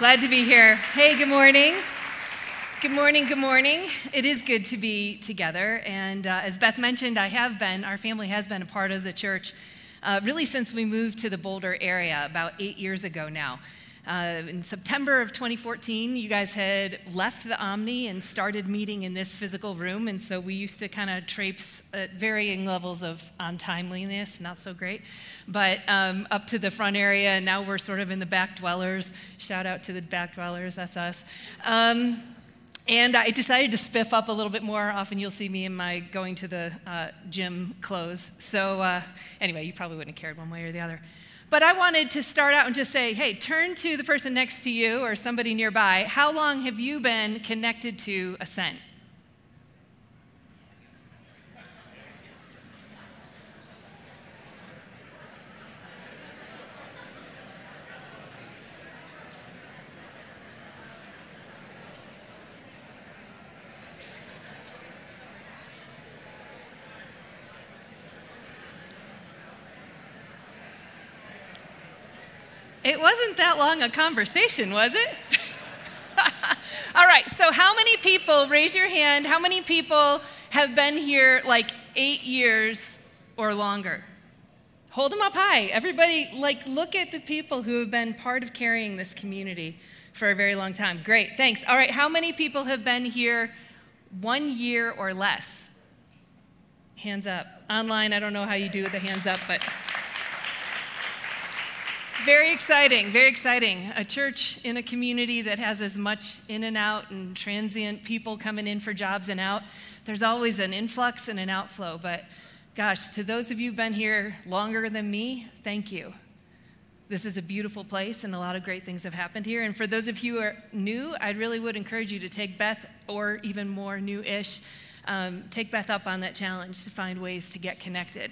Glad to be here. Hey, good morning. Good morning, good morning. It is good to be together. And uh, as Beth mentioned, I have been, our family has been a part of the church uh, really since we moved to the Boulder area about eight years ago now. Uh, in September of 2014, you guys had left the Omni and started meeting in this physical room. And so we used to kind of traipse at varying levels of untimeliness, not so great, but um, up to the front area. And now we're sort of in the back dwellers. Shout out to the back dwellers, that's us. Um, and I decided to spiff up a little bit more. Often you'll see me in my going to the uh, gym clothes. So, uh, anyway, you probably wouldn't have cared one way or the other. But I wanted to start out and just say, hey, turn to the person next to you or somebody nearby. How long have you been connected to Ascent? It wasn't that long a conversation, was it? All right, so how many people, raise your hand, how many people have been here like eight years or longer? Hold them up high. Everybody, like, look at the people who have been part of carrying this community for a very long time. Great, thanks. All right, how many people have been here one year or less? Hands up. Online, I don't know how you do the hands up, but. Very exciting, very exciting. A church in a community that has as much in and out and transient people coming in for jobs and out. There's always an influx and an outflow, but gosh, to those of you who've been here longer than me, thank you. This is a beautiful place and a lot of great things have happened here. And for those of you who are new, I really would encourage you to take Beth, or even more new ish, um, take Beth up on that challenge to find ways to get connected.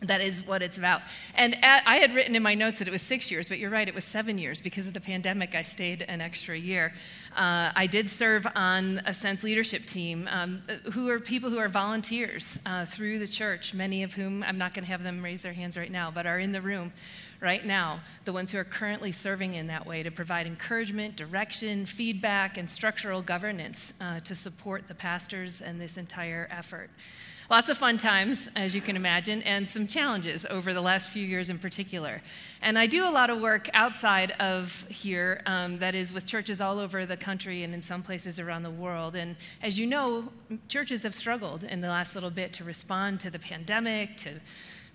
That is what it's about. And at, I had written in my notes that it was six years, but you're right, it was seven years. Because of the pandemic, I stayed an extra year. Uh, I did serve on Ascent leadership team, um, who are people who are volunteers uh, through the church, many of whom, I'm not going to have them raise their hands right now, but are in the room right now, the ones who are currently serving in that way to provide encouragement, direction, feedback, and structural governance uh, to support the pastors and this entire effort. Lots of fun times, as you can imagine, and some challenges over the last few years in particular. And I do a lot of work outside of here, um, that is with churches all over the country and in some places around the world. And as you know, churches have struggled in the last little bit to respond to the pandemic, to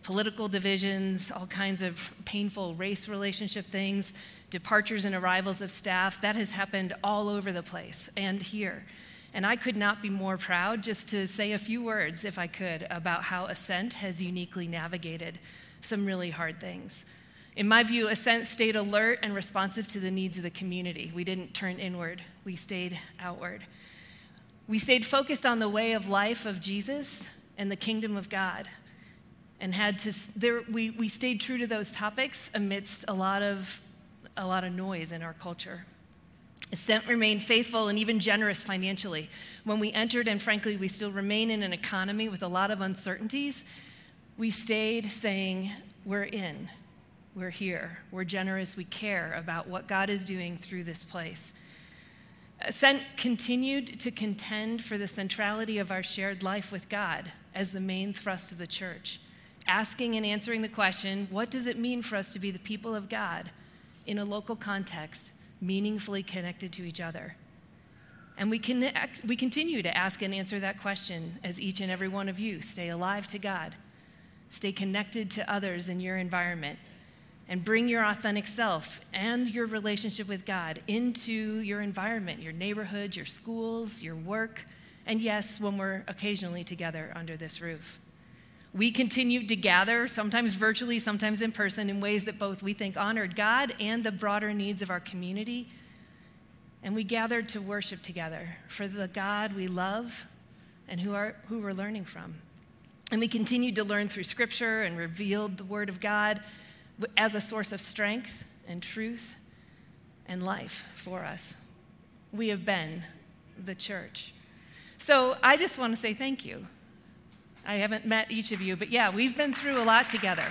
political divisions, all kinds of painful race relationship things, departures and arrivals of staff. That has happened all over the place and here. And I could not be more proud just to say a few words, if I could, about how Ascent has uniquely navigated some really hard things. In my view, Ascent stayed alert and responsive to the needs of the community. We didn't turn inward, we stayed outward. We stayed focused on the way of life of Jesus and the kingdom of God. And had to, there, we, we stayed true to those topics amidst a lot of, a lot of noise in our culture. Ascent remained faithful and even generous financially. When we entered, and frankly, we still remain in an economy with a lot of uncertainties, we stayed saying, We're in, we're here, we're generous, we care about what God is doing through this place. Ascent continued to contend for the centrality of our shared life with God as the main thrust of the church, asking and answering the question what does it mean for us to be the people of God in a local context meaningfully connected to each other? And we, connect, we continue to ask and answer that question as each and every one of you stay alive to God, stay connected to others in your environment, and bring your authentic self and your relationship with God into your environment, your neighborhood, your schools, your work, and yes, when we're occasionally together under this roof. We continued to gather, sometimes virtually, sometimes in person, in ways that both we think honored God and the broader needs of our community. And we gathered to worship together for the God we love and who, are, who we're learning from. And we continued to learn through Scripture and revealed the Word of God as a source of strength and truth and life for us. We have been the church. So I just want to say thank you. I haven't met each of you, but yeah, we've been through a lot together.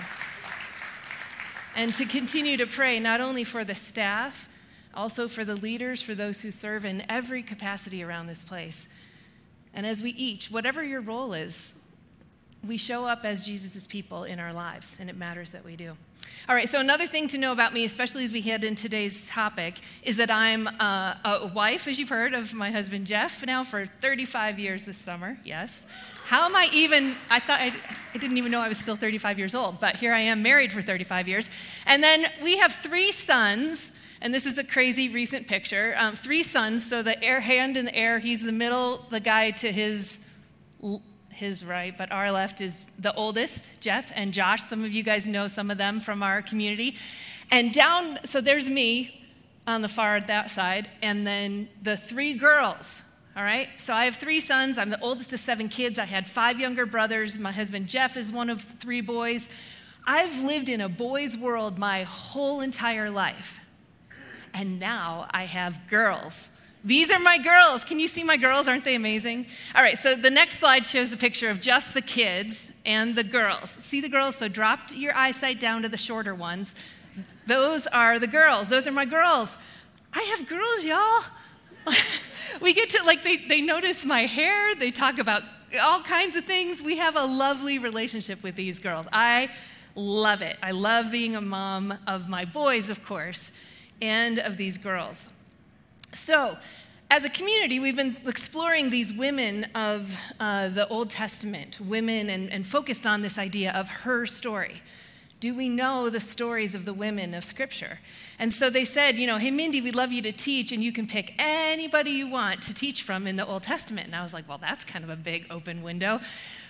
And to continue to pray not only for the staff, also for the leaders, for those who serve in every capacity around this place. And as we each, whatever your role is, we show up as Jesus' people in our lives, and it matters that we do. All right, so another thing to know about me, especially as we head in today's topic, is that I'm uh, a wife, as you've heard, of my husband Jeff now for 35 years this summer. Yes. How am I even? I thought I, I didn't even know I was still 35 years old, but here I am married for 35 years. And then we have three sons, and this is a crazy recent picture. Um, three sons, so the air hand in the air, he's the middle, the guy to his his right, but our left is the oldest, Jeff and Josh. Some of you guys know some of them from our community. And down, so there's me on the far that side, and then the three girls. All right, so I have three sons. I'm the oldest of seven kids. I had five younger brothers. My husband Jeff is one of three boys. I've lived in a boys' world my whole entire life. And now I have girls. These are my girls. Can you see my girls? Aren't they amazing? All right, so the next slide shows a picture of just the kids and the girls. See the girls? So drop your eyesight down to the shorter ones. Those are the girls. Those are my girls. I have girls, y'all. we get to, like, they, they notice my hair, they talk about all kinds of things. We have a lovely relationship with these girls. I love it. I love being a mom of my boys, of course, and of these girls. So, as a community, we've been exploring these women of uh, the Old Testament, women, and, and focused on this idea of her story. Do we know the stories of the women of Scripture? And so they said, you know, hey, Mindy, we'd love you to teach, and you can pick anybody you want to teach from in the Old Testament. And I was like, well, that's kind of a big open window.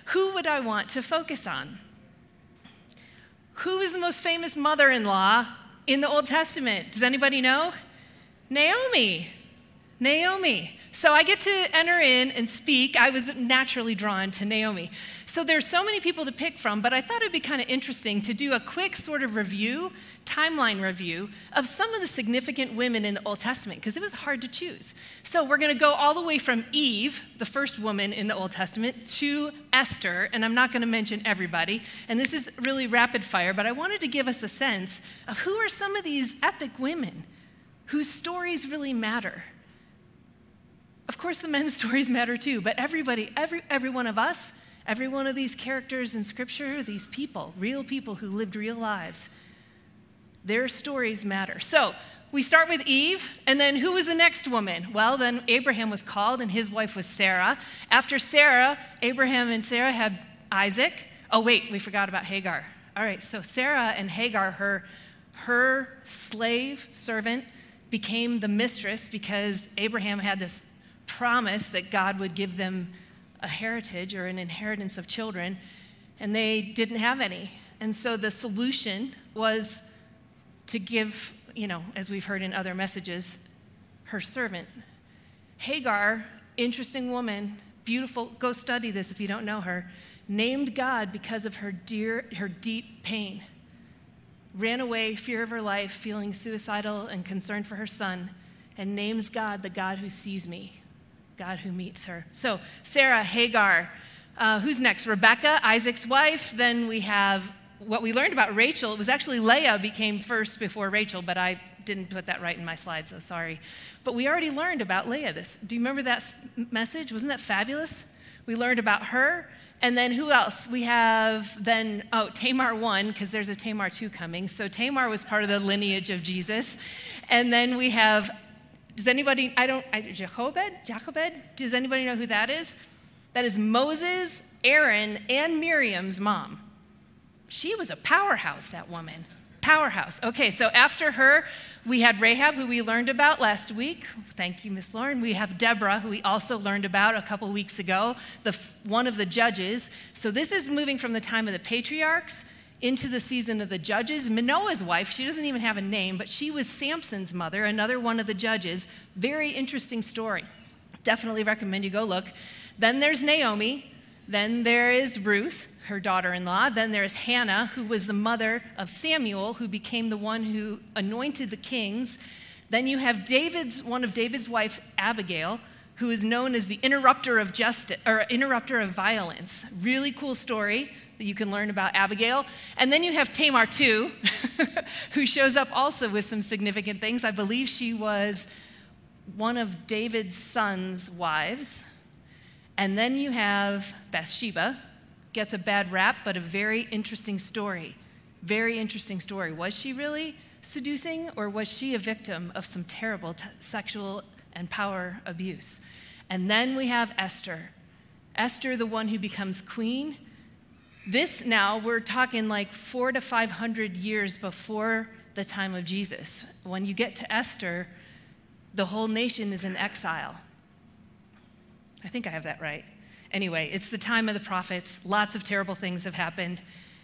Who would I want to focus on? Who is the most famous mother in law in the Old Testament? Does anybody know? Naomi. Naomi. So I get to enter in and speak. I was naturally drawn to Naomi. So there's so many people to pick from, but I thought it'd be kind of interesting to do a quick sort of review, timeline review of some of the significant women in the Old Testament because it was hard to choose. So we're going to go all the way from Eve, the first woman in the Old Testament, to Esther, and I'm not going to mention everybody. And this is really rapid fire, but I wanted to give us a sense of who are some of these epic women whose stories really matter. Of course, the men's stories matter too, but everybody, every, every one of us, every one of these characters in Scripture, these people, real people who lived real lives, their stories matter. So we start with Eve, and then who was the next woman? Well, then Abraham was called, and his wife was Sarah. After Sarah, Abraham and Sarah had Isaac. Oh, wait, we forgot about Hagar. All right, so Sarah and Hagar, her, her slave servant, became the mistress because Abraham had this promise that God would give them a heritage or an inheritance of children, and they didn't have any. And so the solution was to give, you know, as we've heard in other messages, her servant. Hagar, interesting woman, beautiful, go study this if you don't know her, named God because of her, dear, her deep pain ran away, fear of her life, feeling suicidal and concerned for her son, and names God the God who sees me, God who meets her. So, Sarah, Hagar, uh, who's next? Rebecca, Isaac's wife. Then we have what we learned about Rachel. It was actually Leah became first before Rachel, but I didn't put that right in my slide, so sorry. But we already learned about Leah. This. Do you remember that message? Wasn't that fabulous? We learned about her. And then who else? We have then, oh, Tamar 1, because there's a Tamar 2 coming. So Tamar was part of the lineage of Jesus. And then we have, does anybody, I don't, I, Jochebed? Jochebed? Does anybody know who that is? That is Moses, Aaron, and Miriam's mom. She was a powerhouse, that woman. Powerhouse. Okay, so after her, we had Rahab, who we learned about last week. Thank you, Miss Lauren. We have Deborah, who we also learned about a couple weeks ago, the, one of the judges. So this is moving from the time of the patriarchs into the season of the judges. Manoah's wife, she doesn't even have a name, but she was Samson's mother, another one of the judges. Very interesting story. Definitely recommend you go look. Then there's Naomi. Then there is Ruth her daughter in law. Then there's Hannah, who was the mother of Samuel, who became the one who anointed the kings. Then you have David's, one of David's wife, Abigail, who is known as the interrupter of justice or interrupter of violence. Really cool story. that you can learn about Abigail. And then you have Tamar, too, who shows up also with some significant things. I believe she was one of David's son's wives. And then you have Bathsheba, gets a bad rap, but a very interesting story. Very interesting story. Was she really seducing, or was she a victim of some terrible t- sexual and power abuse? And then we have Esther. Esther, the one who becomes queen. This now, we're talking like four to 500 years before the time of Jesus. When you get to Esther, the whole nation is in exile. I think I have that right. Anyway, it's the time of the prophets. Lots of terrible things have happened,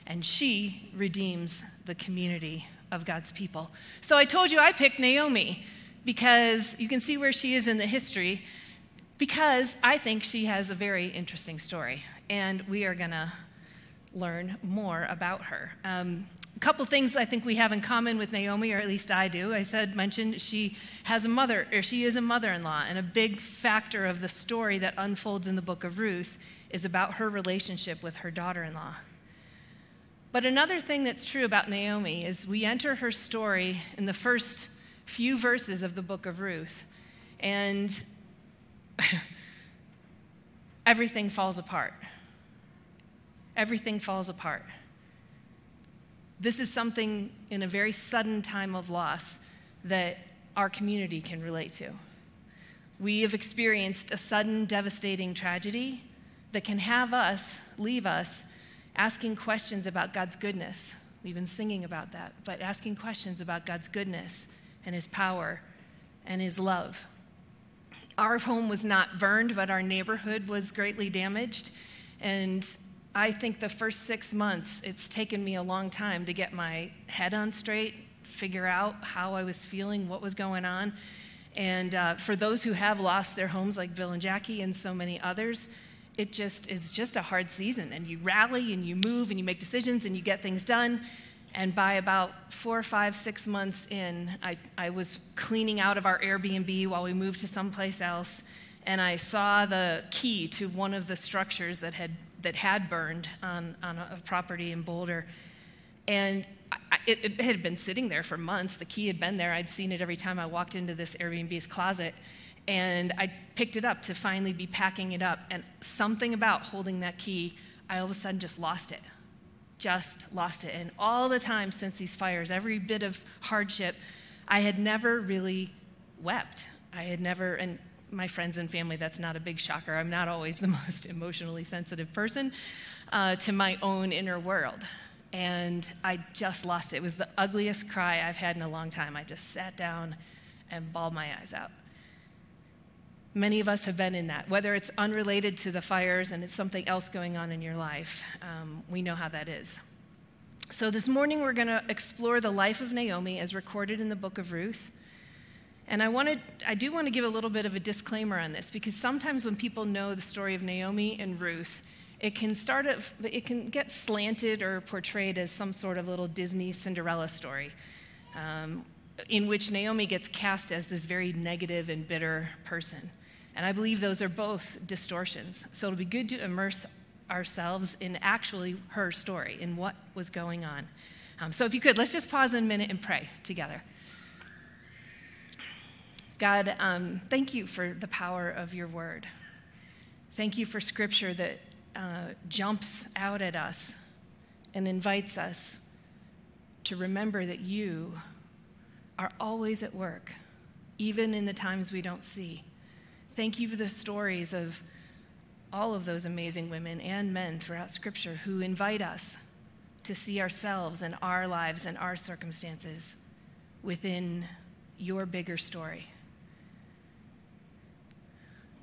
and she redeems the community of God's people. So I told you I picked Naomi because you can see where she is in the history, because I think she has a very interesting story, and we are going to learn more about her. Um, couple things I think we have in common with Naomi, or at least I do. I said, mentioned she has a mother, or she is a mother in law, and a big factor of the story that unfolds in the book of Ruth is about her relationship with her daughter in law. But another thing that's true about Naomi is we enter her story in the first few verses of the book of Ruth, and everything falls apart. Everything falls apart. This is something in a very sudden time of loss that our community can relate to. We have experienced a sudden, devastating tragedy that can have us, leave us, asking questions about God's goodness. We've been singing about that, but asking questions about God's goodness and His power and His love. Our home was not burned, but our neighborhood was greatly damaged. And I think the first six months, it's taken me a long time to get my head on straight, figure out how I was feeling, what was going on. And uh, for those who have lost their homes, like Bill and Jackie and so many others, it just is just a hard season. And you rally and you move and you make decisions and you get things done. And by about four, five, six months in, I, I was cleaning out of our Airbnb while we moved to someplace else. And I saw the key to one of the structures that had that had burned on, on a property in Boulder. And I, it, it, had been sitting there for months. The key had been there. I'd seen it every time I walked into this Airbnb's closet. And I picked it up to finally be packing it up. And something about holding that key, I all of a sudden just lost it. Just lost it. And all the time since these fires, every bit of hardship, I had never really wept. I had never, and my friends and family, that's not a big shocker. I'm not always the most emotionally sensitive person uh, to my own inner world. And I just lost it. It was the ugliest cry I've had in a long time. I just sat down and bawled my eyes out. Many of us have been in that, whether it's unrelated to the fires and it's something else going on in your life. Um, we know how that is. So, this morning we're going to explore the life of Naomi as recorded in the book of Ruth. And I wanted, I do want to give a little bit of a disclaimer on this because sometimes when people know the story of Naomi and Ruth, it can start, it can get slanted or portrayed as some sort of little Disney Cinderella story, um, in which Naomi gets cast as this very negative and bitter person. And I believe those are both distortions. So it'll be good to immerse ourselves in actually her story, in what was going on. Um, so if you could, let's just pause a minute and pray together. God, um, thank you for the power of your word. Thank you for scripture that uh, jumps out at us and invites us to remember that you are always at work, even in the times we don't see. Thank you for the stories of all of those amazing women and men throughout Scripture who invite us to see ourselves and our lives and our circumstances within your bigger story.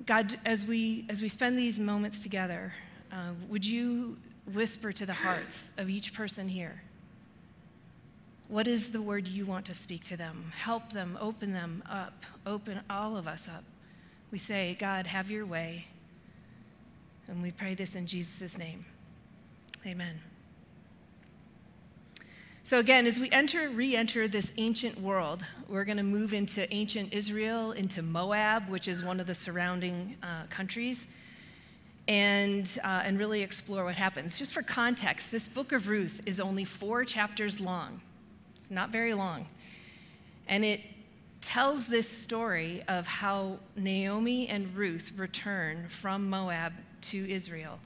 God, as we, as we spend these moments together, uh, would you whisper to the hearts of each person here? What is the word you want to speak to them? Help them, open them up, open all of us up. We say, God, have your way. And we pray this in Jesus' name. Amen. So, again, as we enter, re enter this ancient world, we're going to move into ancient Israel, into Moab, which is one of the surrounding uh, countries. and, uh, and really explore what happens. Just for context, this book of Ruth is only four chapters long, it's not very long. And it tells this story of how Naomi and Ruth return from Moab to Israel.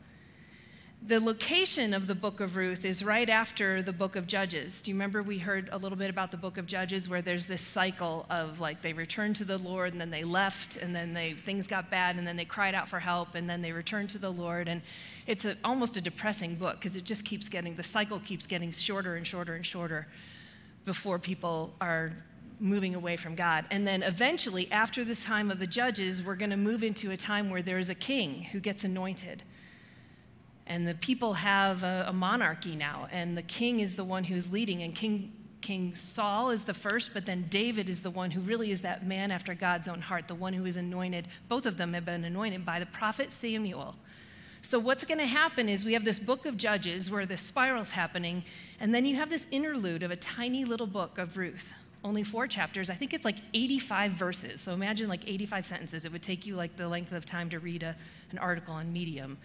The location of the book of Ruth is right after the book of Judges. Do you remember we heard a little bit about the book of Judges where there's this cycle of like they returned to the Lord and then they left and then they things got bad and then they cried out for help and then they returned to the Lord and it's a, almost a depressing book because it just keeps getting the cycle keeps getting shorter and shorter and shorter before people are moving away from God. And then eventually after this time of the judges, we're going to move into a time where there is a king who gets anointed and the people have a, a, monarchy now, and the king is the one who's leading. And King, king Saul is the first, but then David is the one who really is that man after God's own heart, the one who is anointed. Both of them have been anointed by the prophet Samuel. So, what's going to happen is we have this book of Judges where the spiral's happening, and then you have this interlude of a tiny little book of Ruth. Only four chapters. I think it's like 85 verses. So imagine like 85 sentences. It would take you like the length of time to read a, an article on Medium.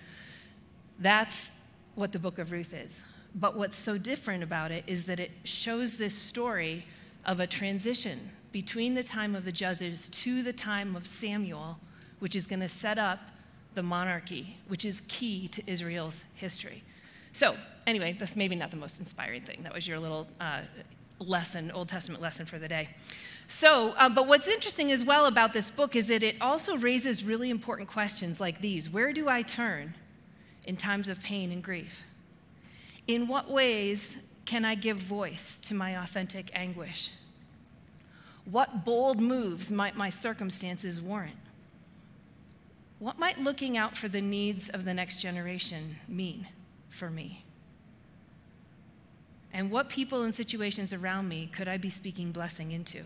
That's what the book of Ruth is. But what's so different about it is that it shows this story of a transition between the time of the judges to the time of Samuel, which is going to set up the monarchy, which is key to Israel's history. So, anyway, that's maybe not the most inspiring thing. That was your little uh, lesson, Old Testament lesson for the day. So, um, but what's interesting as well about this book is that it also raises really important questions like these Where do I turn? In times of pain and grief? In what ways can I give voice to my authentic anguish? What bold moves might my circumstances warrant? What might looking out for the needs of the next generation mean for me? And what people and situations around me could I be speaking blessing into?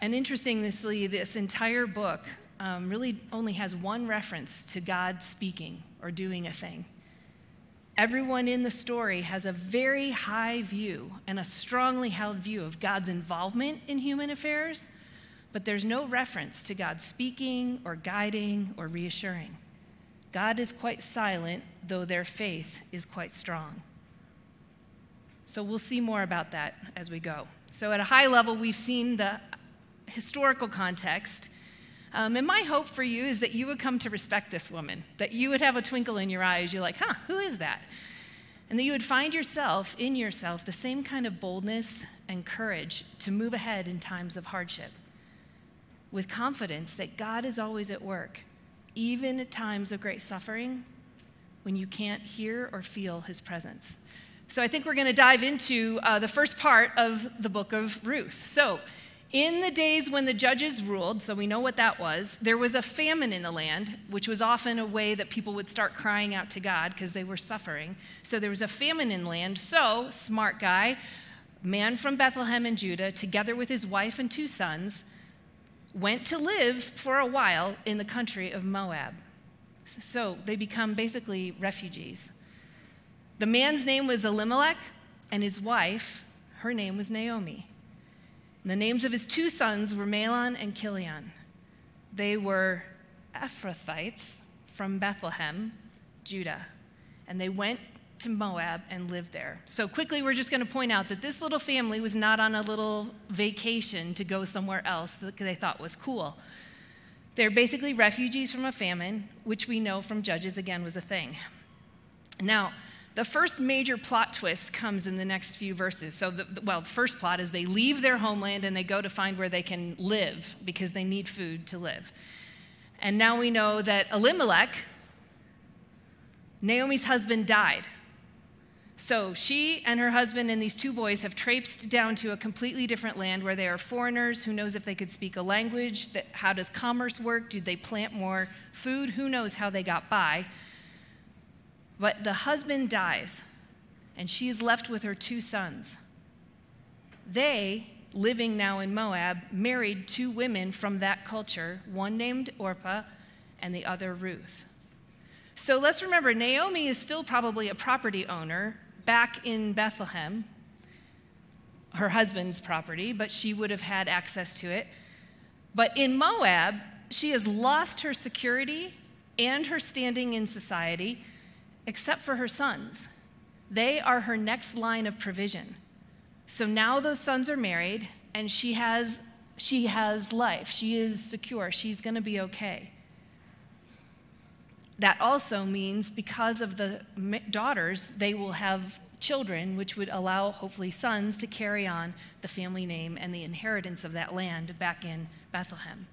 And interestingly, this entire book um, really only has one reference to God speaking or doing a thing. Everyone in the story has a very high view and a strongly held view of God's involvement in human affairs, but there's no reference to God speaking or guiding or reassuring. God is quite silent, though their faith is quite strong. So we'll see more about that as we go. So, at a high level, we've seen the historical context um, and my hope for you is that you would come to respect this woman, that you would have a twinkle in your eyes. You're like, huh, who is that? And that you would find yourself, in yourself, the same kind of boldness and courage to move ahead in times of hardship with confidence that God is always at work, even at times of great suffering when you can't hear or feel his presence. So I think we're going to dive into uh, the first part of the book of Ruth. So, in the days when the judges ruled, so we know what that was, there was a famine in the land, which was often a way that people would start crying out to God because they were suffering. So there was a famine in land. So, smart guy, man from Bethlehem in Judah, together with his wife and two sons, went to live for a while in the country of Moab. So they become basically refugees. The man's name was Elimelech, and his wife, her name was Naomi. The names of his two sons were Mahlon and Chilion. They were Ephrathites from Bethlehem, Judah, and they went to Moab and lived there. So, quickly, we're just going to point out that this little family was not on a little vacation to go somewhere else that they thought was cool. They're basically refugees from a famine, which we know from Judges again was a thing. Now, the first major plot twist comes in the next few verses. So, the, well, the first plot is they leave their homeland and they go to find where they can live because they need food to live. And now we know that Elimelech, Naomi's husband, died. So she and her husband and these two boys have traipsed down to a completely different land where they are foreigners. Who knows if they could speak a language? How does commerce work? Do they plant more food? Who knows how they got by? But the husband dies, and she is left with her two sons. They, living now in Moab, married two women from that culture, one named Orpah and the other Ruth. So let's remember Naomi is still probably a property owner back in Bethlehem, her husband's property, but she would have had access to it. But in Moab, she has lost her security and her standing in society, except for her sons. They are her next line of provision. So now those sons are married, and she has, she has life. She is secure. She's going to be okay. That also means because of the daughters, they will have children, which would allow, hopefully, sons to carry on the family name and the inheritance of that land back in Bethlehem.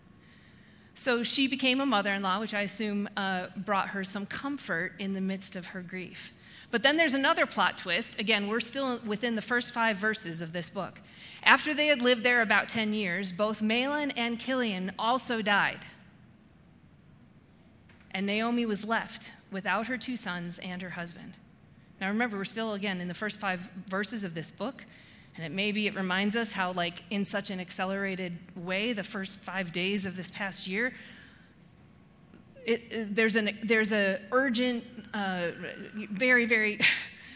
So she became a mother in law, which I assume uh, brought her some comfort in the midst of her grief. But then there's another plot twist. Again, we're still within the first five verses of this book. After they had lived there about 10 years, both Mahlon and Chilion also died. And Naomi was left without her two sons and her husband. Now remember, we're still, again, in the first five verses of this book. And it maybe it reminds us how, like, in such an accelerated way, the first five days of this past year, it, it, there's an there's a urgent, uh, very very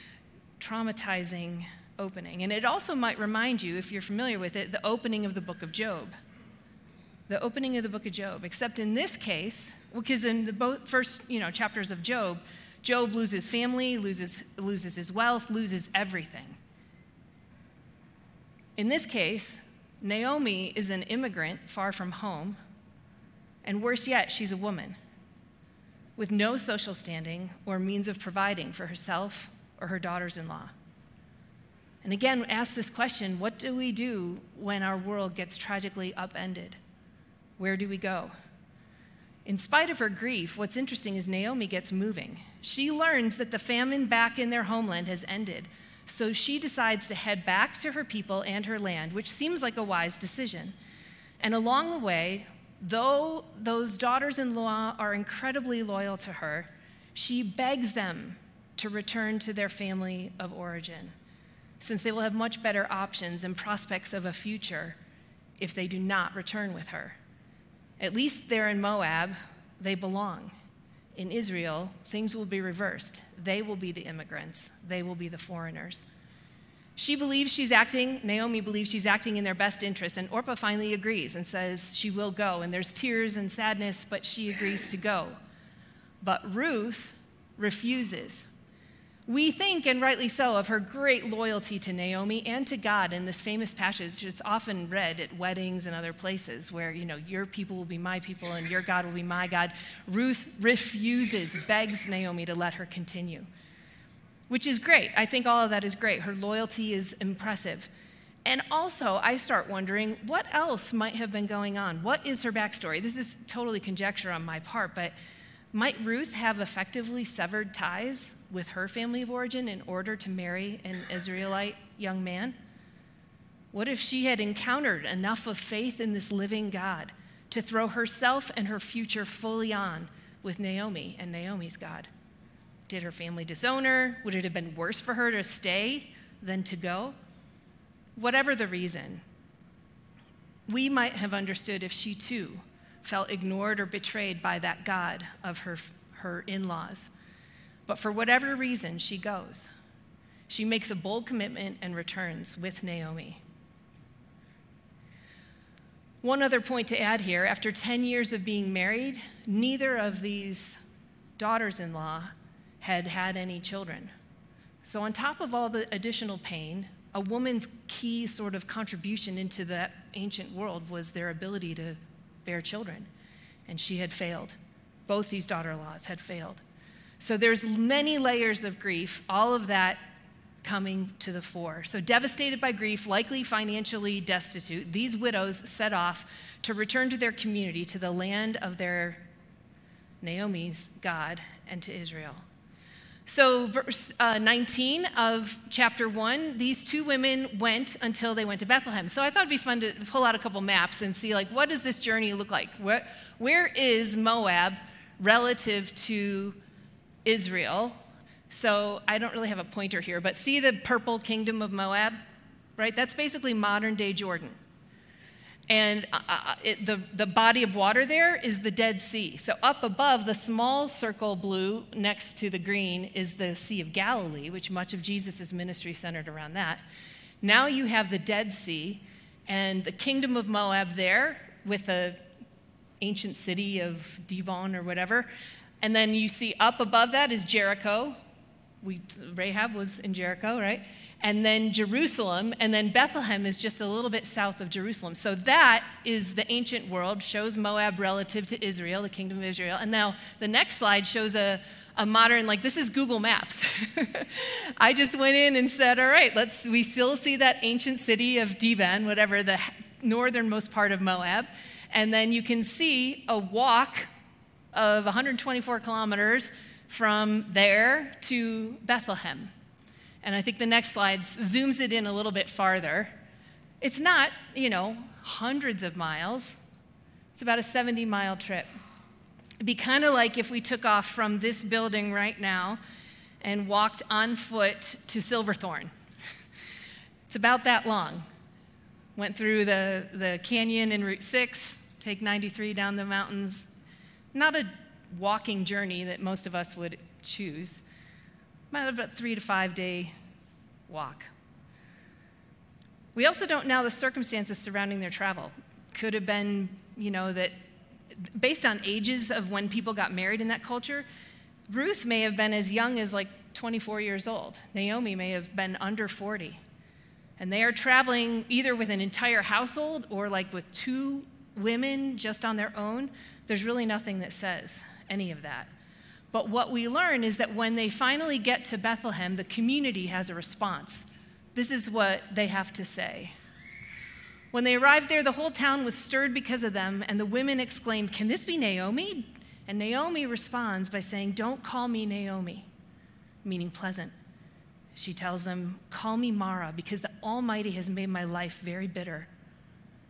traumatizing opening, and it also might remind you, if you're familiar with it, the opening of the book of Job. The opening of the book of Job, except in this case, because in the first you know chapters of Job, Job loses family, loses loses his wealth, loses everything. In this case, Naomi is an immigrant far from home, and worse yet, she's a woman with no social standing or means of providing for herself or her daughters in law. And again, ask this question what do we do when our world gets tragically upended? Where do we go? In spite of her grief, what's interesting is Naomi gets moving. She learns that the famine back in their homeland has ended, so she decides to head back to her people and her land, which seems like a wise decision. And along the way, though those daughters in law are incredibly loyal to her, she begs them to return to their family of origin, since they will have much better options and prospects of a future if they do not return with her. At least there in Moab, they belong. In Israel, things will be reversed. They will be the immigrants, they will be the foreigners. She believes she's acting, Naomi believes she's acting in their best interest, and Orpah finally agrees and says she will go. And there's tears and sadness, but she agrees to go. But Ruth refuses. We think, and rightly so, of her great loyalty to Naomi and to God in this famous passage that's often read at weddings and other places where, you know, your people will be my people and your God will be my God. Ruth refuses, begs Naomi to let her continue, which is great. I think all of that is great. Her loyalty is impressive. And also, I start wondering what else might have been going on? What is her backstory? This is totally conjecture on my part, but might Ruth have effectively severed ties with her family of origin in order to marry an Israelite young man? What if she had encountered enough of faith in this living God to throw herself and her future fully on with Naomi and Naomi's God? Did her family disown her? Would it have been worse for her to stay than to go? Whatever the reason, we might have understood if she too felt ignored or betrayed by that God of her, her in laws. But for whatever reason, she goes. She makes a bold commitment and returns with Naomi. One other point to add here after 10 years of being married, neither of these daughters in law had had any children. So, on top of all the additional pain, a woman's key sort of contribution into that ancient world was their ability to bear children. And she had failed. Both these daughter in laws had failed. So there's many layers of grief, all of that coming to the fore. So devastated by grief, likely financially destitute, these widows set off to return to their community, to the land of their Naomi's God, and to Israel. So, verse uh, 19 of chapter 1, these two women went until they went to Bethlehem. So, I thought it'd be fun to pull out a couple maps and see, like, what does this journey look like? Where, where is Moab relative to Israel? So, I don't really have a pointer here, but see the purple kingdom of Moab, right? That's basically modern day Jordan. And uh, uh, uh, it, the, the body of water there is the Dead Sea. So, up above, the small circle blue next to the green is the Sea of Galilee, which much of Jesus' ministry centered around that. Now you have the Dead Sea and the kingdom of Moab there with the ancient city of Dibon or whatever And then you see up above that is Jericho. We, Rahab was in Jericho, right? And then Jerusalem, and then Bethlehem is just a little bit south of Jerusalem. So that is the ancient world, shows Moab relative to Israel, the kingdom of Israel. And now the next slide shows a, a modern, like this is Google Maps. I just went in and said, all right, let's, we still see that ancient city of Devan, whatever, the northernmost part of Moab. And then you can see a walk of 124 kilometers from there to Bethlehem. And I think the next slide zooms it in a little bit farther. It's not, you know, hundreds of miles, it's about a 70 mile trip. It'd be kind of like if we took off from this building right now and walked on foot to Silverthorne. It's about that long. Went through the, the canyon in Route 6, take 93 down the mountains. Not a walking journey that most of us would choose, about a three to five day walk. We also don't know the circumstances surrounding their travel. Could have been, you know, that based on ages of when people got married in that culture, Ruth may have been as young as like 24 years old. Naomi may have been under 40. And they are traveling either with an entire household or like with two women just on their own. There's really nothing that says any of that. But what we learn is that when they finally get to Bethlehem, the community has a response. This is what they have to say. When they arrived there, the whole town was stirred because of them, and the women exclaimed, Can this be Naomi? And Naomi responds by saying, Don't call me Naomi, meaning pleasant. She tells them, Call me Mara, because the Almighty has made my life very bitter.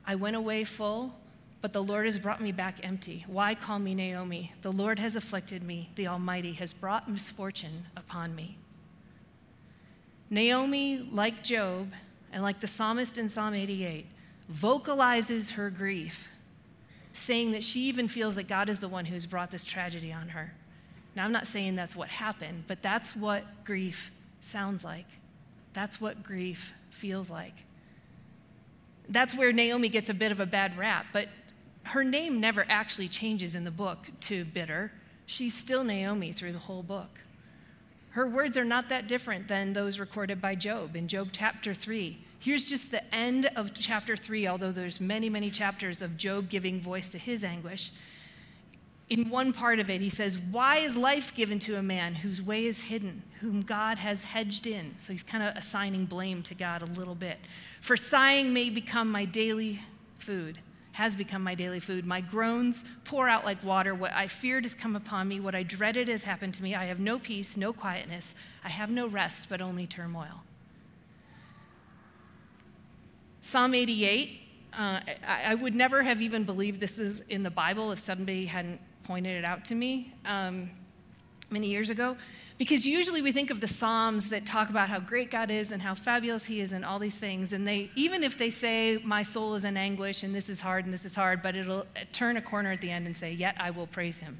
I went away full, but the Lord has brought me back empty. Why call me Naomi? The Lord has afflicted me, the Almighty has brought misfortune upon me. Naomi, like Job, and like the psalmist in Psalm 88, vocalizes her grief, saying that she even feels that God is the one who's brought this tragedy on her. Now, I'm not saying that's what happened, but that's what grief sounds like. That's what grief feels like. That's where Naomi gets a bit of a bad rap, but her name never actually changes in the book to bitter. She's still Naomi through the whole book. Her words are not that different than those recorded by Job in Job chapter 3. Here's just the end of chapter 3, although there's many, many chapters of Job giving voice to his anguish. In one part of it, he says, Why is life given to a man whose way is hidden, whom God has hedged in? So he's kind of assigning blame to God a little bit. For sighing may become my daily food has become my daily food. My groans pour out like water. What I feared has come upon me. What I dreaded has happened to me. I have no peace, no quietness. I have no rest, but only turmoil. Psalm 88, uh, I, I, would never have even believed this is in the Bible if somebody hadn't pointed it out to me um, many years ago. Because usually we think of the Psalms that talk about how great God is and how fabulous He is and all these things. And they, even if they say, My soul is in anguish and this is hard and this is hard, but it'll turn a corner at the end and say, Yet I will praise Him.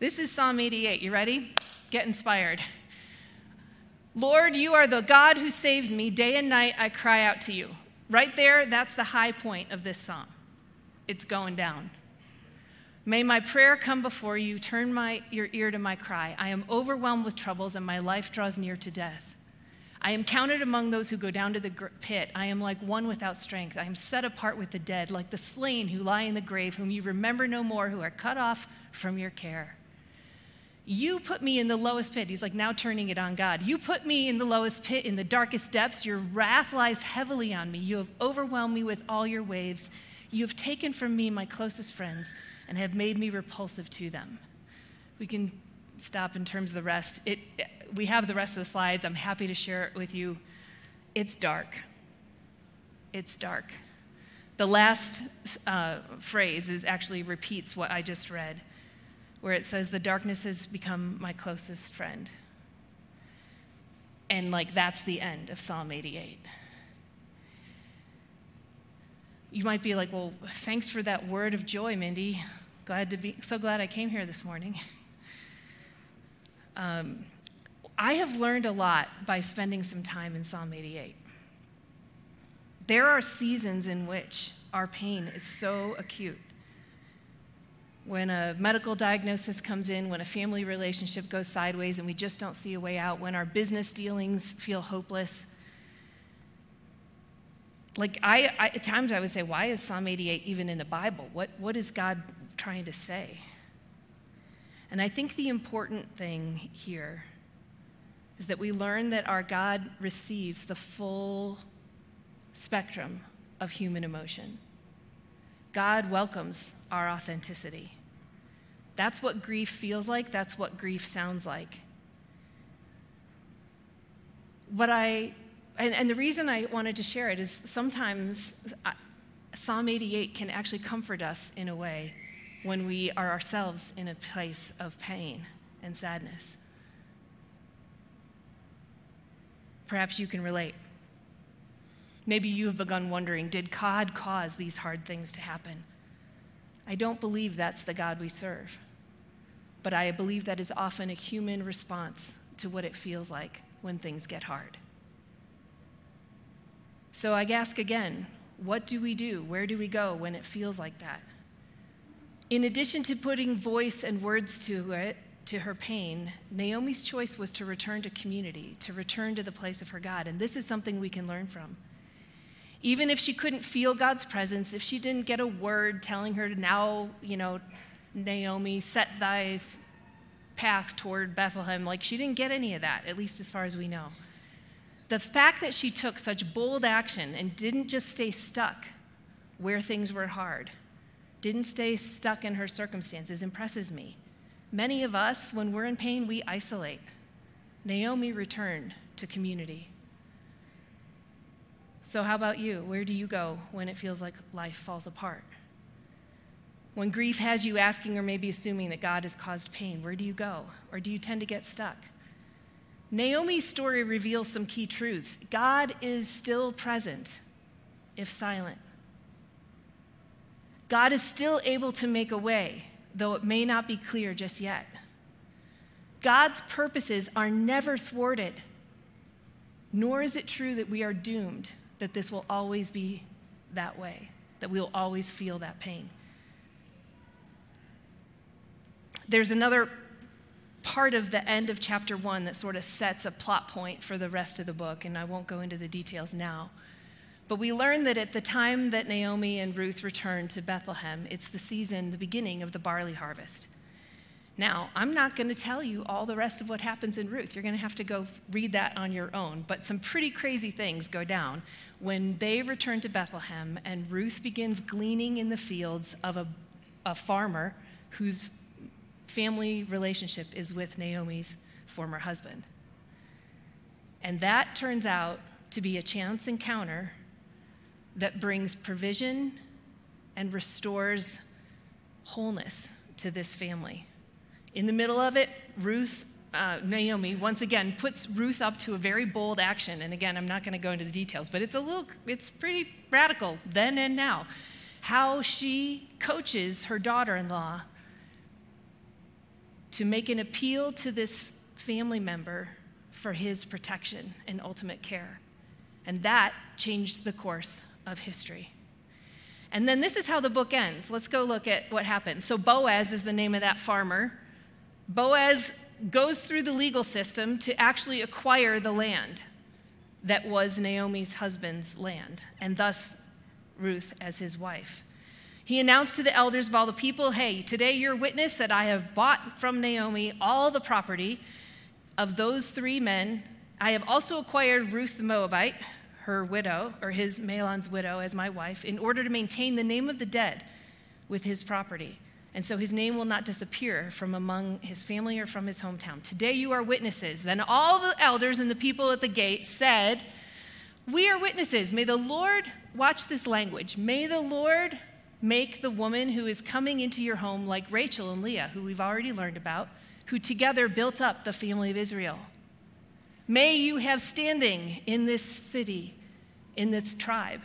This is Psalm 88. You ready? Get inspired. Lord, you are the God who saves me. Day and night I cry out to you. Right there, that's the high point of this psalm. It's going down. May my prayer come before you. Turn my, your ear to my cry. I am overwhelmed with troubles, and my life draws near to death. I am counted among those who go down to the pit. I am like one without strength. I am set apart with the dead, like the slain who lie in the grave, whom you remember no more, who are cut off from your care. You put me in the lowest pit. He's like now turning it on God. You put me in the lowest pit, in the darkest depths. Your wrath lies heavily on me. You have overwhelmed me with all your waves. You have taken from me my closest friends and have made me repulsive to them. We can stop in terms of the rest. It, we have the rest of the slides. I'm happy to share it with you. It's dark. It's dark. The last uh, phrase is actually repeats what I just read, where it says, The darkness has become my closest friend. And like that's the end of Psalm 88. You might be like, well, thanks for that word of joy, Mindy. Glad to be, so glad I came here this morning. Um, I have learned a lot by spending some time in Psalm 88. There are seasons in which our pain is so acute. when a medical diagnosis comes in, when a family relationship goes sideways and we just don't see a way out, when our business dealings feel hopeless. Like, I, I, at times I would say, why is Psalm 88 even in the Bible? What, what is God trying to say? And I think the important thing here is that we learn that our God receives the full spectrum of human emotion. God welcomes our authenticity. That's what grief feels like, that's what grief sounds like. What I, and, and the reason I wanted to share it is sometimes I, Psalm 88 can actually comfort us in a way when we are ourselves in a place of pain and sadness. Perhaps you can relate. Maybe you have begun wondering did God cause these hard things to happen? I don't believe that's the God we serve, but I believe that is often a human response to what it feels like when things get hard. So I ask again what do we do? Where do we go when it feels like that? In addition to putting voice and words to it, to her pain, Naomi's choice was to return to community, to return to the place of her God. And this is something we can learn from. Even if she couldn't feel God's presence, if she didn't get a word telling her to now, you know, Naomi, set thy path toward Bethlehem, like she didn't get any of that, at least as far as we know. The fact that she took such bold action and didn't just stay stuck where things were hard, didn't stay stuck in her circumstances impresses me. Many of us, when we're in pain, we isolate. Naomi returned to community. So, how about you? Where do you go when it feels like life falls apart? When grief has you asking or maybe assuming that God has caused pain, where do you go? Or do you tend to get stuck? Naomi's story reveals some key truths. God is still present, if silent. God is still able to make a way, though it may not be clear just yet. God's purposes are never thwarted, nor is it true that we are doomed, that this will always be that way, that we will always feel that pain. There's another part of the end of chapter one that sort of sets a plot point for the rest of the book, and I won't go into the details now. But we learn that at the time that Naomi and Ruth returned to Bethlehem, it's the season, the beginning of the barley harvest. Now, I'm not going to tell you all the rest of what happens in Ruth. You're going to have to go read that on your own. But some pretty crazy things go down when they return to Bethlehem and Ruth begins gleaning in the fields of a, a farmer whose family relationship is with Naomi's former husband. And that turns out to be a chance encounter that brings provision and restores wholeness to this family. In the middle of it, Ruth, uh, Naomi, once again puts Ruth up to a very bold action. And again, I'm not going to go into the details, but it's a little, it's pretty radical then and now. How she coaches her daughter in law to make an appeal to this family member for his protection and ultimate care. And that changed the course of history. And then this is how the book ends. Let's go look at what happens. So, Boaz is the name of that farmer. Boaz goes through the legal system to actually acquire the land that was Naomi's husband's land, and thus Ruth as his wife. He announced to the elders of all the people, Hey, today you're witness that I have bought from Naomi all the property of those three men. I have also acquired Ruth the Moabite her widow, or his Mahlon's widow, as my wife, in order to maintain the name of the dead with his property. And so his name will not disappear from among his family or from his hometown. Today you are witnesses. Then all the elders and the people at the gate said, We are witnesses. May the Lord, watch this language, may the Lord make the woman who is coming into your home like Rachel and Leah, who we've already learned about, who together built up the family of Israel. May you have standing in this city in this tribe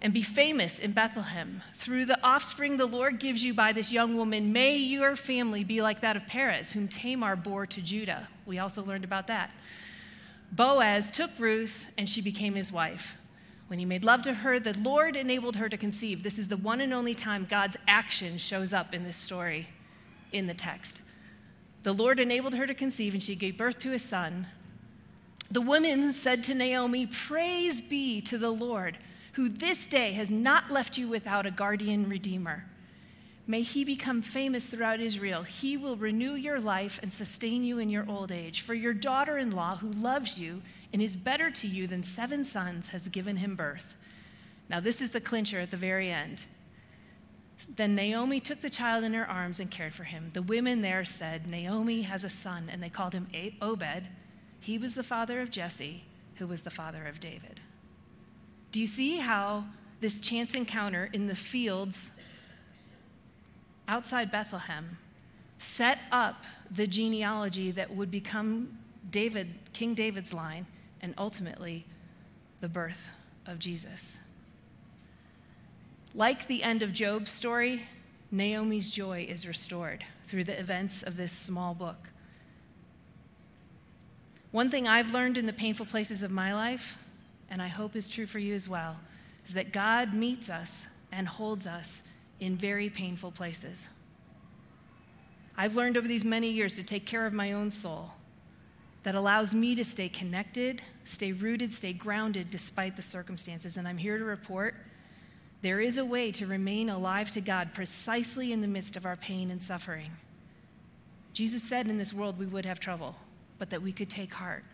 and be famous in Bethlehem. Through the offspring the Lord gives you by this young woman, may your family be like that of Perez, whom Tamar bore to Judah. We also learned about that. Boaz took Ruth, and she became his wife. When he made love to her, the Lord enabled her to conceive. This is the one and only time God's action shows up in this story. in the text. The Lord enabled her to conceive, and she gave birth to a son. The woman said to Naomi, Praise be to the Lord, who this day has not left you without a guardian redeemer. May he become famous throughout Israel. He will renew your life and sustain you in your old age. For your daughter in law, who loves you and is better to you than seven sons, has given him birth. Now, this is the clincher at the very end. Then Naomi took the child in her arms and cared for him. The women there said, Naomi has a son, and they called him Obed. He was the father of Jesse, who was the father of David. Do you see how this chance encounter in the fields outside Bethlehem set up the genealogy that would become David, King David's line, and ultimately the birth of Jesus. Like the end of Job's story, Naomi's joy is restored through the events of this small book. One thing I've learned in the painful places of my life, and I hope is true for you as well, is that God meets us and holds us in very painful places. I've learned over these many years to take care of my own soul that allows me to stay connected, stay rooted, stay grounded despite the circumstances. And I'm here to report there is a way to remain alive to God precisely in the midst of our pain and suffering. Jesus said in this world we would have trouble, but that we could take heart,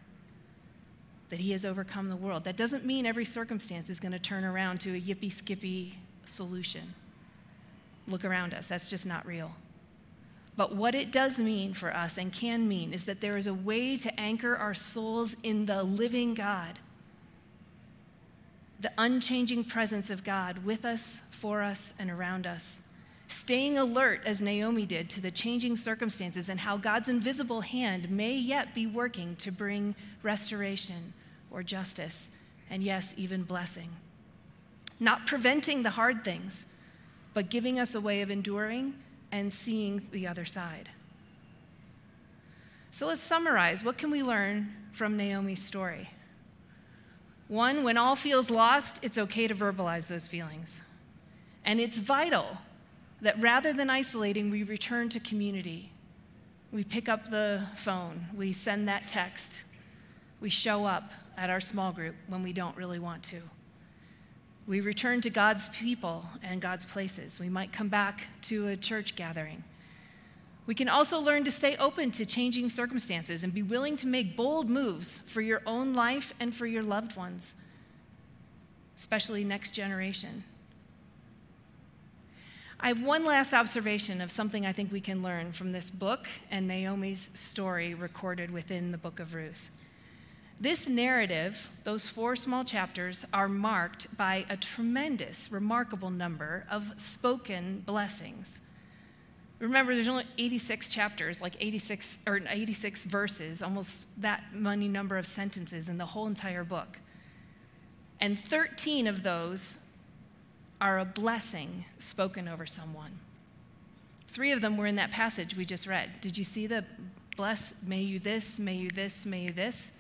that He has overcome the world. That doesn't mean every circumstance is going to turn around to a yippee skippy solution look around us. That's just not real. But what it does mean for us and can mean is that there is a way to anchor our souls in the living God, the unchanging presence of God with us, for us, and around us. Staying alert, as Naomi did, to the changing circumstances and how God's invisible hand may yet be working to bring restoration or justice, and yes, even blessing. Not preventing the hard things, but giving us a way of enduring and seeing the other side. So let's summarize. What can we learn from Naomi's story? One, when all feels lost, it's okay to verbalize those feelings. And it's vital that rather than isolating, we return to community. We pick up the phone, we send that text, we show up at our small group when we don't really want to. We return to God's people and God's places. We might come back to a church gathering. We can also learn to stay open to changing circumstances and be willing to make bold moves for your own life and for your loved ones, especially next generation. I have one last observation of something I think we can learn from this book and Naomi's story recorded within the book of Ruth. This narrative, those four small chapters, are marked by a tremendous, remarkable number of spoken blessings. Remember, there's only 86 chapters, like 86 or 86 verses, almost that many number of sentences in the whole entire book. And 13 of those are a blessing spoken over someone. Three of them were in that passage we just read. Did you see the bless, may you this, may you this, may you this?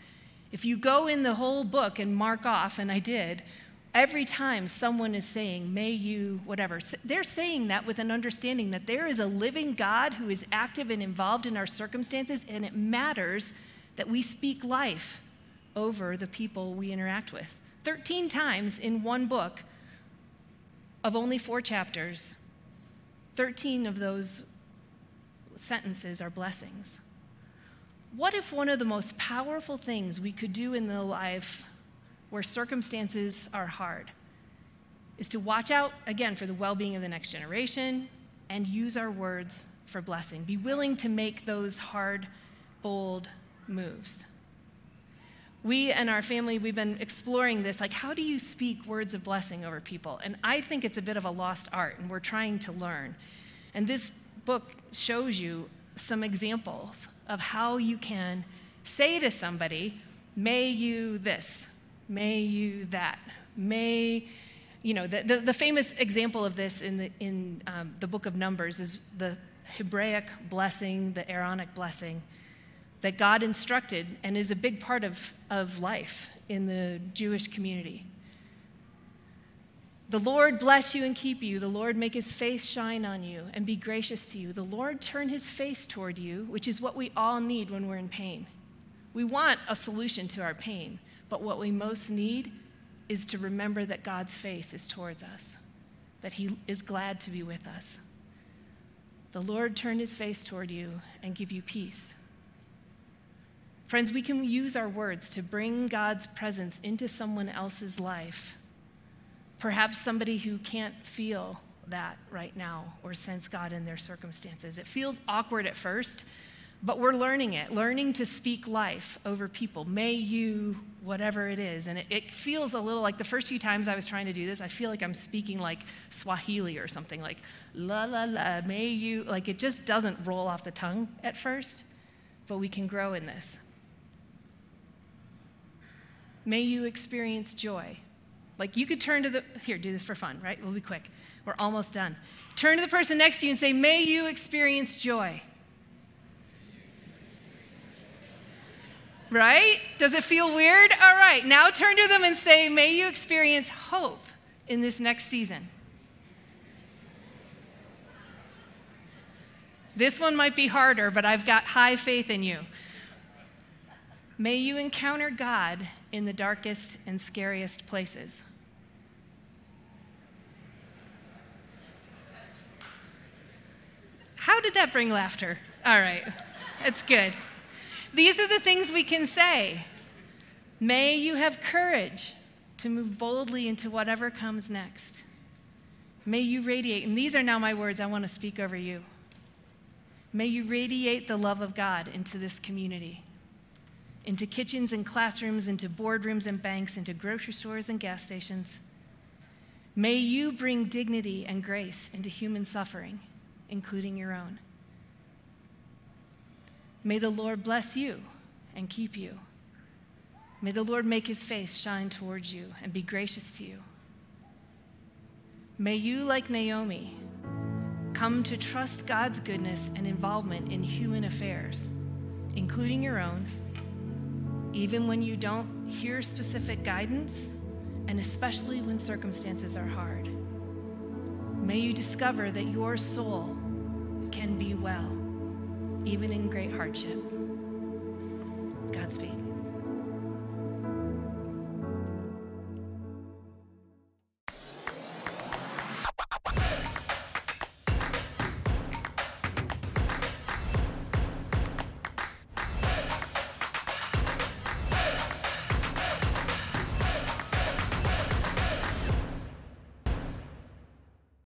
If you go in the whole book and mark off, and I did, every time someone is saying, may you, whatever, they're saying that with an understanding that there is a living God who is active and involved in our circumstances, and it matters that we speak life over the people we interact with. 13 times in one book of only four chapters, 13 of those sentences are blessings. What if one of the most powerful things we could do in the life where circumstances are hard is to watch out, again, for the well being of the next generation and use our words for blessing? Be willing to make those hard, bold moves. We and our family, we've been exploring this like, how do you speak words of blessing over people? And I think it's a bit of a lost art, and we're trying to learn. And this book shows you some examples of how you can say to somebody, may you this, may you that, may, you know, the, the, the famous example of this in, the, in um, the book of Numbers is the Hebraic blessing, the Aaronic blessing that God instructed and is a big part of, of life in the Jewish community. The Lord bless you and keep you. The Lord make his face shine on you and be gracious to you. The Lord turn his face toward you, which is what we all need when we're in pain. We want a solution to our pain, but what we most need is to remember that God's face is towards us, that he is glad to be with us. The Lord turn his face toward you and give you peace. Friends, we can use our words to bring God's presence into someone else's life Perhaps somebody who can't feel that right now or sense God in their circumstances. It feels awkward at first, but we're learning it, learning to speak life over people. May you, whatever it is. And it, it, feels a little like the first few times I was trying to do this, I feel like I'm speaking like Swahili or something, like la la la, may you. Like it just doesn't roll off the tongue at first, but we can grow in this. May you experience joy. Like you could turn to the, here, do this for fun, right? We'll be quick. We're almost done. Turn to the person next to you and say, May you experience joy. Right? Does it feel weird? All right. Now turn to them and say, May you experience hope in this next season. This one might be harder, but I've got high faith in you. May you encounter God in the darkest and scariest places. How did that bring laughter? All right, that's good. These are the things we can say. May you have courage to move boldly into whatever comes next. May you radiate, and these are now my words I want to speak over you. May you radiate the love of God into this community, into kitchens and classrooms, into boardrooms and banks, into grocery stores and gas stations. May you bring dignity and grace into human suffering including your own. May the Lord bless you and keep you. May the Lord make his face shine towards you and be gracious to you. May you, like Naomi, come to trust God's goodness and involvement in human affairs, including your own, even when you don't hear specific guidance, and especially when circumstances are hard. May you discover that your soul can be well, even in great hardship. Godspeed.